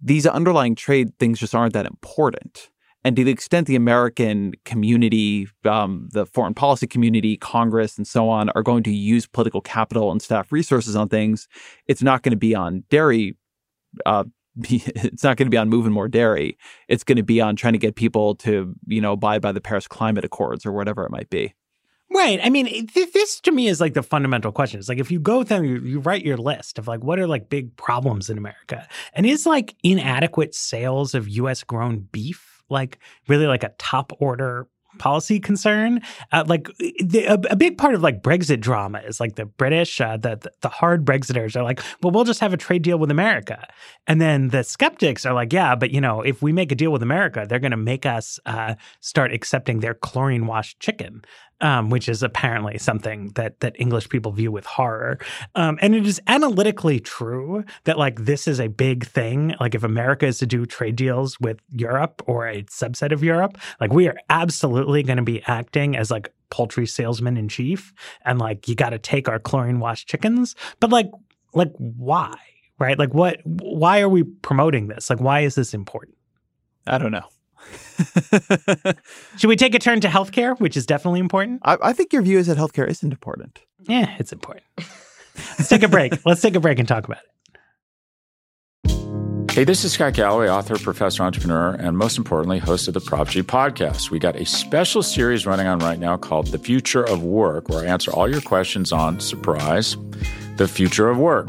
S3: these underlying trade things just aren't that important. And to the extent the American community, um, the foreign policy community, Congress, and so on are going to use political capital and staff resources on things, it's not going to be on dairy. Uh, it's not going to be on moving more dairy. It's going to be on trying to get people to, you know, abide by the Paris Climate Accords or whatever it might be.
S5: Right. I mean, th- this to me is like the fundamental question. It's like if you go through, you, you write your list of like what are like big problems in America, and is like inadequate sales of U.S. grown beef like really like a top order policy concern. Uh, like the, a, a, big part of like Brexit drama is like the British, uh, the, the hard Brexiters are like, well, we'll just have a trade deal with America, and then the skeptics are like, yeah, but you know, if we make a deal with America, they're going to make us uh, start accepting their chlorine washed chicken um, which is apparently something that that English people view with horror. Um, and it is analytically true that like this is a big thing. Like if America is to do trade deals with Europe or a subset of Europe, like we are absolutely going to be acting as like poultry salesman in chief, and like you got to take our chlorine washed chickens. But like like why? Right? Like what? Why are we promoting this? Like why is this important?
S3: I don't know.
S5: Should we take a turn to healthcare, which is definitely important?
S3: I, I think your view is that healthcare isn't important.
S5: Yeah, it's important. Let's take a break. Let's take a break and talk about it.
S7: Hey, this is Scott Galloway, author, professor, entrepreneur, and most importantly, host of the Prop G podcast. We got a special series running on right now called The Future of Work, where I answer all your questions on surprise, the future of work.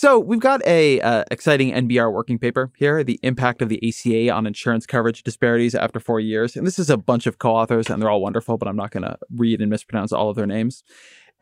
S3: So we've got a uh, exciting NBER working paper here: the impact of the ACA on insurance coverage disparities after four years. And this is a bunch of co-authors, and they're all wonderful. But I'm not going to read and mispronounce all of their names.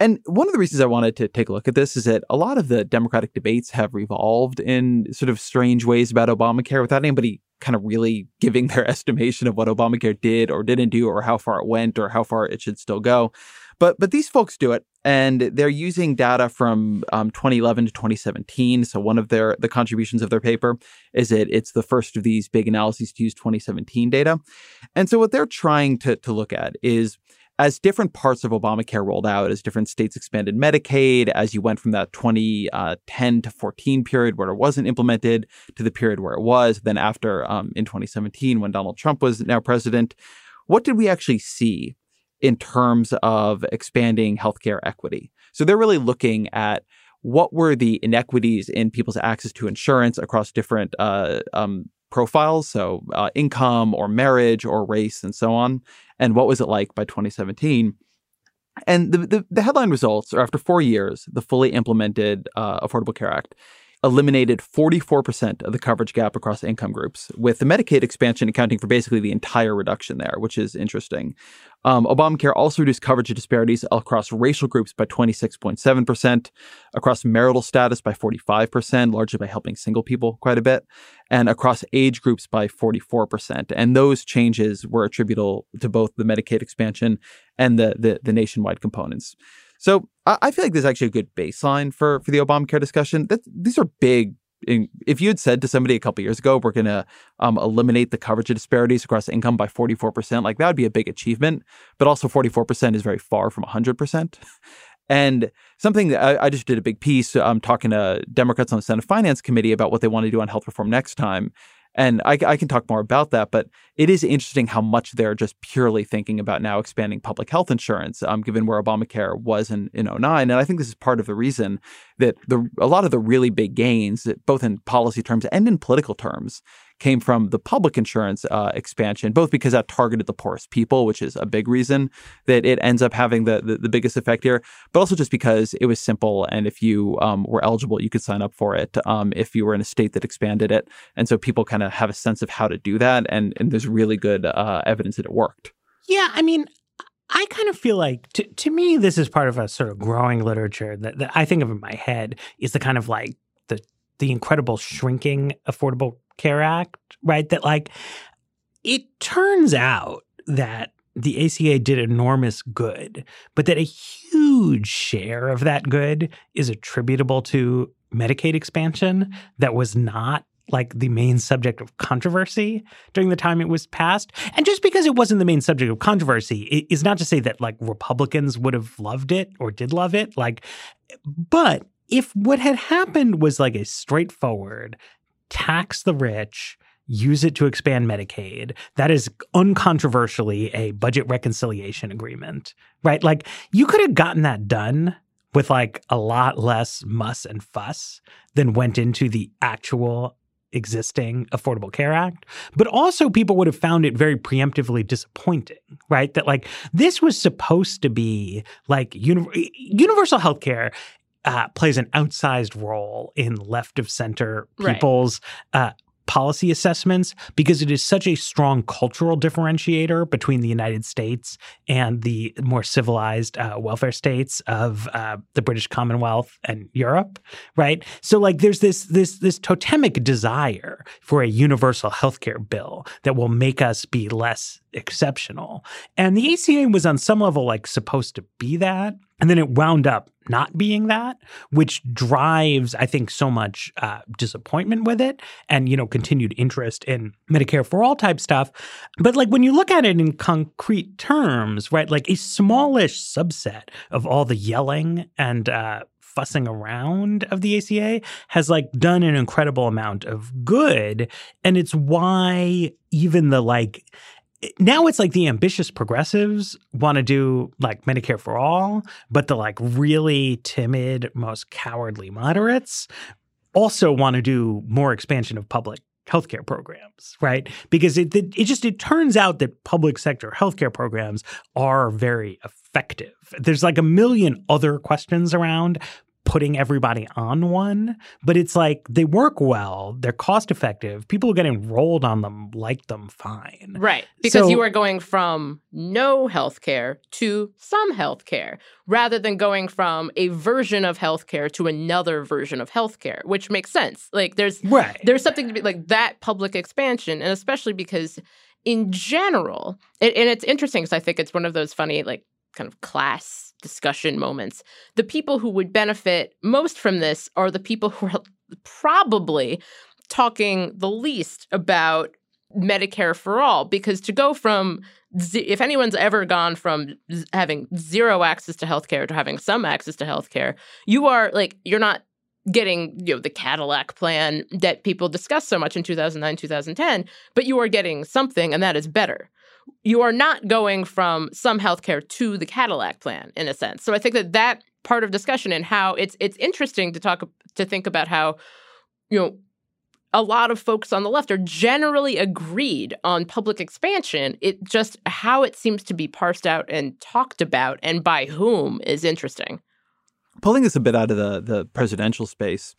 S3: And one of the reasons I wanted to take a look at this is that a lot of the Democratic debates have revolved in sort of strange ways about Obamacare without anybody kind of really giving their estimation of what Obamacare did or didn't do or how far it went or how far it should still go. But but these folks do it, and they're using data from um, 2011 to 2017. So one of their the contributions of their paper is that it's the first of these big analyses to use 2017 data, and so what they're trying to to look at is as different parts of Obamacare rolled out, as different states expanded Medicaid, as you went from that 2010 uh, to 14 period where it wasn't implemented to the period where it was, then after um, in 2017 when Donald Trump was now president, what did we actually see in terms of expanding healthcare equity? So they're really looking at what were the inequities in people's access to insurance across different uh, um, profiles, so uh, income or marriage or race and so on, and what was it like by 2017. And the, the, the headline results are after four years, the fully implemented uh, Affordable Care Act eliminated 44% of the coverage gap across income groups, with the Medicaid expansion accounting for basically the entire reduction there, which is interesting. Um, Obamacare also reduced coverage disparities across racial groups by 26.7%, across marital status by 45%, largely by helping single people quite a bit, and across age groups by 44%. And those changes were attributable to both the Medicaid expansion and the, the, the nationwide components. So I, feel like there's actually a good baseline for for the Obamacare discussion. That these are big. If you had said to somebody a couple years ago, we're going to um, eliminate the coverage disparities across income by 44%, like that would be a big achievement. But also 44% is very far from 100%. And something that I, I, just did a big piece um, talking to Democrats on the Senate Finance Committee about what they want to do on health reform next time. And I, I, can talk more about that, but it is interesting how much they're just purely thinking about now expanding public health insurance, um, given where Obamacare was in, in 09. And I think this is part of the reason that the, a lot of the really big gains, both in policy terms and in political terms, came from the public insurance uh, expansion, both because that targeted the poorest people, which is a big reason that it ends up having the, the, the biggest effect here, but also just because it was simple. And if you um, were eligible, you could sign up for it um, if you were in a state that expanded it. And so people kind of have a sense of how to do that. And, and there's really good uh, evidence that it worked.
S5: Yeah. I mean, I kind of feel like, to, to me, this is part of a sort of growing literature that, that I think of in my head is the kind of like the the incredible shrinking Affordable Care Act, right? That like it turns out that the ACA did enormous good, but that a huge share of that good is attributable to Medicaid expansion mm-hmm. that was not like the main subject of controversy during the time it was passed. And just because it wasn't the main subject of controversy is not to say that like Republicans would have loved it or did love it. Like, but if what had happened was like a straightforward tax the rich, use it to expand Medicaid, that is uncontroversially a budget reconciliation agreement, right? Like you could have gotten that done with like a lot less muss and fuss than went into the actual existing Affordable Care Act, but also people would have found it very preemptively disappointing, right? That like this was supposed to be like uni- universal health care uh, plays an outsized role in left of center people's right. uh, policy assessments because it is such a strong cultural differentiator between the United States and the more civilized uh, welfare states of uh, the British Commonwealth and Europe, right? So like there's this this this totemic desire for a universal healthcare bill that will make us be less exceptional. And the ACA was on some level like supposed to be that. And then it wound up not being that, which drives, I think, so much uh, disappointment with it and, you know, continued interest in Medicare for all type stuff. But like when you look at it in concrete terms, right, like a smallish subset of all the yelling and, uh, fussing around of the ACA has like done an incredible amount of good and it's why even the like now it's like the ambitious progressives want to do like Medicare for all, but the like really timid, most cowardly moderates also want to do more expansion of public healthcare programs, right? Because it, it, it just it turns out that public sector healthcare programs are very effective. There's like a million other questions around putting everybody on one, but it's like they work well, they're cost effective. People who get enrolled on them like them fine.
S4: Right. Because
S5: So-
S4: you are going from no healthcare to some healthcare rather than going from a version of healthcare to another version of healthcare, which makes sense. Like there's
S5: Right.
S4: there's something to be like that public expansion and especially because in general and, and it's interesting because i think it's one of those funny like kind of class discussion moments. The people who would benefit most from this are the people who are probably talking the least about medicare for all because to go from if anyone's ever gone from having zero access to healthcare to having some access to healthcare you are like you're not getting you know the Cadillac plan that people discussed so much in 2009 2010 but you are getting something and that is better you are not going from some healthcare to the Cadillac plan in a sense so i think that that part of discussion and how it's it's interesting to talk to think about how you know a lot of folks on the left are generally agreed on public expansion it just how it seems to be parsed out and talked about and by whom is interesting
S3: pulling this a bit out of the the presidential space.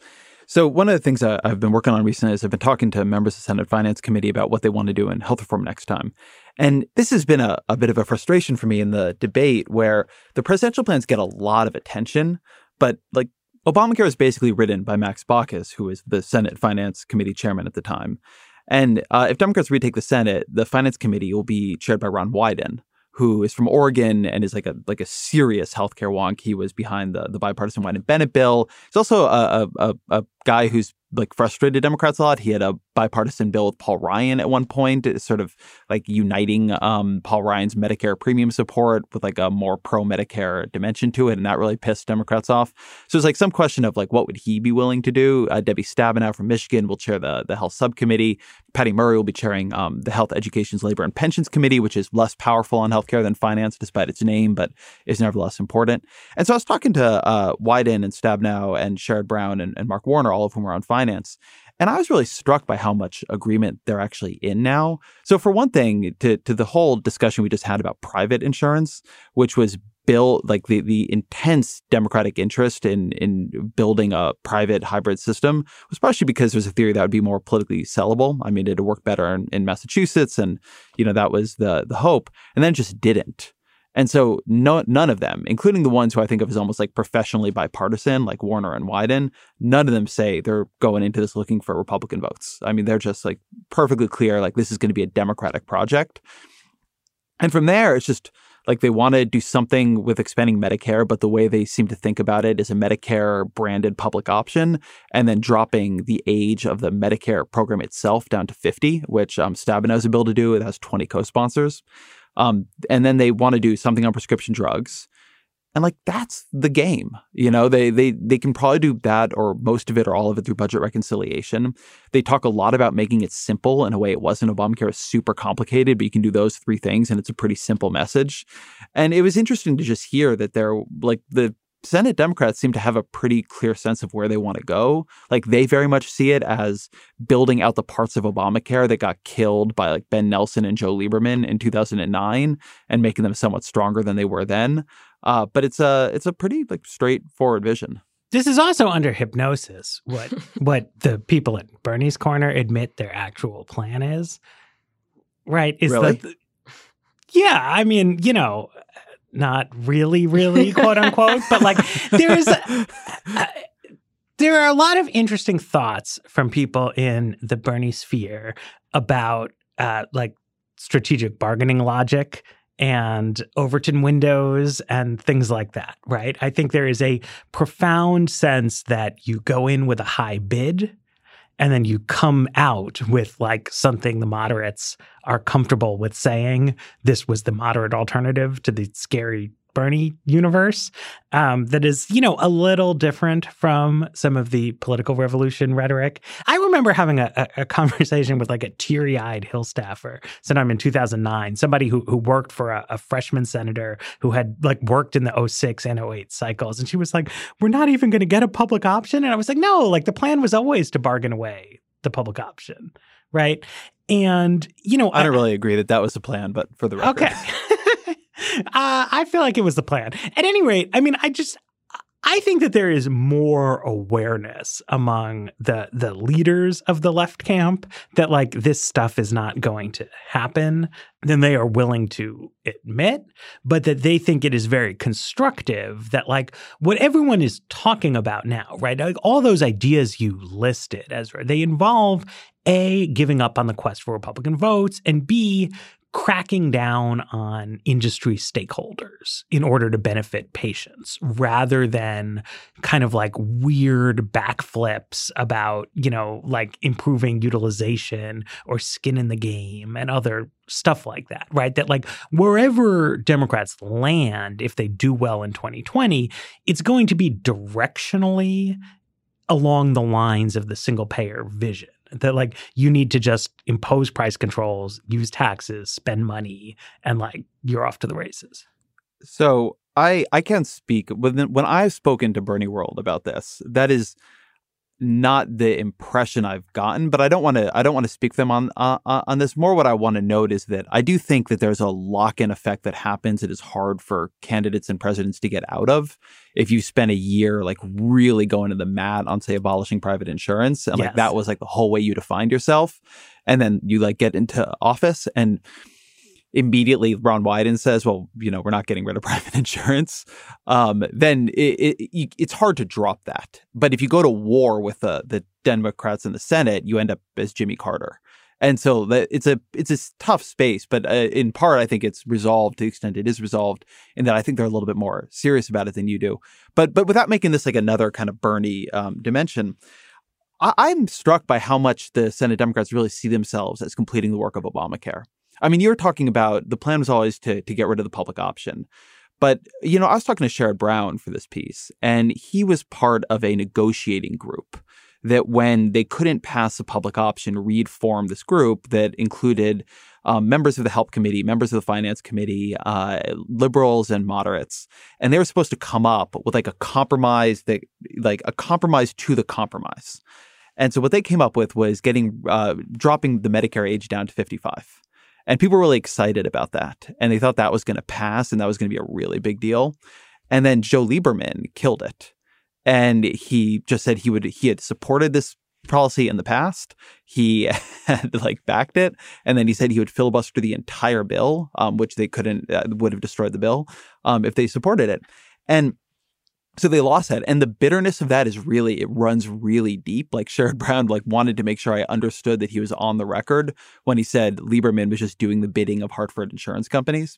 S3: So one of the things I've been working on recently is I've been talking to members of the Senate Finance Committee about what they want to do in health reform next time. And this has been a, a bit of a frustration for me in the debate where the presidential plans get a lot of attention, but like Obamacare is basically written by Max Baucus, who was the Senate Finance Committee chairman at the time. And uh, if Democrats retake the Senate, the Finance Committee will be chaired by Ron Wyden, who is from Oregon and is like a like a serious healthcare wonk. He was behind the the bipartisan Wyden Bennett bill. He's also a, a, a, a guy who's like frustrated Democrats a lot. He had a bipartisan bill with Paul Ryan at one point, sort of like uniting um, Paul Ryan's Medicare premium support with like a more pro Medicare dimension to it, and that really pissed Democrats off. So it's like some question of like what would he be willing to do? Uh, Debbie Stabenow from Michigan will chair the the health subcommittee. Patty Murray will be chairing um, the Health, Education's Labor and Pensions Committee, which is less powerful on healthcare than finance, despite its name, but is nevertheless important. And so I was talking to uh, Wyden and Stabenow and Sherrod Brown and, and Mark Warner, all of whom are on finance. And I was really struck by how much agreement they're actually in now. So, for one thing, to, to the whole discussion we just had about private insurance, which was built like the, the intense democratic interest in, in building a private hybrid system was partially because there's a theory that would be more politically sellable. I mean, it'd work better in, in Massachusetts, and you know that was the the hope. And then just didn't. And so no, none of them, including the ones who I think of as almost like professionally bipartisan, like Warner and Wyden, none of them say they're going into this looking for Republican votes. I mean, they're just like perfectly clear, like this is going to be a Democratic project. And from there, it's just like they want to do something with expanding Medicare, but the way they seem to think about it is a Medicare branded public option and then dropping the age of the Medicare program itself down to 50, which um, Stabenow has a bill to do. It has 20 co sponsors. Um, and then they want to do something on prescription drugs. And like that's the game. You know, they they they can probably do that or most of it or all of it through budget reconciliation. They talk a lot about making it simple in a way it wasn't. Obamacare is super complicated, but you can do those three things and it's a pretty simple message. And it was interesting to just hear that they're like the Senate Democrats seem to have a pretty clear sense of where they want to go. Like they very much see it as building out the parts of Obamacare that got killed by like Ben Nelson and Joe Lieberman in 2009 and making them somewhat stronger than they were then. Uh, but it's a it's a pretty like straightforward vision.
S5: This is also under hypnosis. What what the people at Bernie's corner admit their actual plan is, right? Is
S3: Really?
S5: that yeah? I mean, you know, not really, really, quote unquote, but like there's there are a lot of interesting thoughts from people in the Bernie sphere about uh, like strategic bargaining logic and Overton windows and things like that, right? I think there is a profound sense that you go in with a high bid and then you come out with like something the moderates are comfortable with saying this was the moderate alternative to the scary Bernie universe um, that is, you know, a little different from some of the political revolution rhetoric. I remember having a, a, a conversation with like a teary eyed Hill staffer sometime in 2009, somebody who, who worked for a, a freshman senator who had like worked in the 06 and 08 cycles. And she was like, We're not even going to get a public option. And I was like, No, like the plan was always to bargain away the public option. Right. And, you know,
S3: I don't really agree that that was the plan, but for the record,
S5: Okay. uh, I feel like it was the plan. At any rate, I mean, I just, I think that there is more awareness among the the leaders of the left camp that like this stuff is not going to happen than they are willing to admit, but that they think it is very constructive that like what everyone is talking about now, right? Like all those ideas you listed, Ezra, they involve a giving up on the quest for Republican votes and B cracking down on industry stakeholders in order to benefit patients rather than kind of like weird backflips about, you know, like improving utilization or skin in the game and other stuff like that, right? That like wherever Democrats land, if they do well in 2020, it's going to be directionally along the lines of the single payer vision that like you need to just impose price controls, use taxes, spend money, and like you're off to the races.
S3: So I I can't speak when when I've spoken to Bernie World about this. That is not the impression I've gotten, but I don't want to I don't want to speak them on uh, uh, on this. More, what I want to note is that I do think that there's a lock in effect that happens. It is hard for candidates and presidents to get out of if you spend a year like really going to the mat on say abolishing private insurance and yes. like that was like the whole way you defined yourself, and then you like get into office and immediately Ron Wyden says, "Well, you know, we're not getting rid of private insurance," um, then it, it, it's hard to drop that. But if you go to war with the the Democrats in the Senate, you end up as Jimmy Carter. And so it's a it's a tough space, but uh, in part, I think it's resolved to the extent it is resolved, in that I think they're a little bit more serious about it than you do. But but without making this like another kind of Bernie um, dimension, I, am struck by how much the Senate Democrats really see themselves as completing the work of Obamacare. I mean, you were talking about the plan was always to to get rid of the public option. But, you know, I was talking to Sherrod Brown for this piece, and he was part of a negotiating group that when they couldn't pass a public option, Reid formed this group that included um, members of the Help Committee, members of the Finance Committee, uh, liberals and moderates, and they were supposed to come up with like a compromise that, like a compromise to the compromise. And so what they came up with was getting uh, dropping the Medicare age down to 55. And people were really excited about that. And they thought that was going to pass and that was going to be a really big deal. And then Joe Lieberman killed it. And he just said he would he had supported this policy in the past. He had like backed it, and then he said he would filibuster the entire bill, um, which they couldn't uh, would have destroyed the bill um, if they supported it. And so they lost that. And the bitterness of that is really, it runs really deep. Like Sherrod Brown like wanted to make sure I understood that he was on the record when he said Lieberman was just doing the bidding of Hartford insurance companies.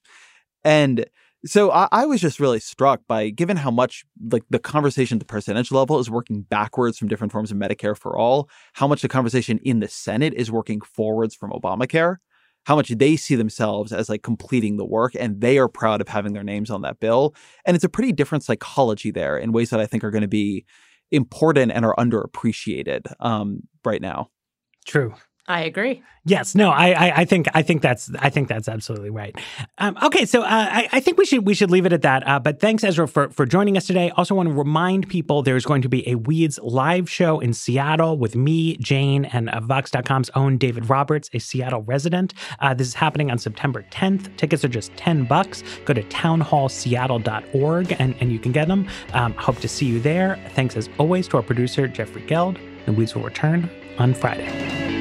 S3: And so I, I, was just really struck by given how much like the conversation at the presidential level is working backwards from different forms of Medicare for all, how much the conversation in the Senate is working forwards from Obamacare how much they see themselves as like completing the work and they are proud of having their names on that bill. And it's a pretty different psychology there in ways that I think are going to be important and are underappreciated um, right now.
S5: True.
S4: I agree.
S5: Yes, no, I, I, I, think, I think that's, I think that's absolutely right. Um, okay, so uh, I, I think we should, we should leave it at that. Uh, but thanks, Ezra, for for joining us today. Also, want to remind people there's going to be a Weeds live show in Seattle with me, Jane, and uh, Vox.com's own David Roberts, a Seattle resident. Uh, this is happening on September 10th. Tickets are just 10 bucks. Go to townhallseattle.org and and you can get them. Um, hope to see you there. Thanks as always to our producer Jeffrey Geld. The Weeds will return on Friday.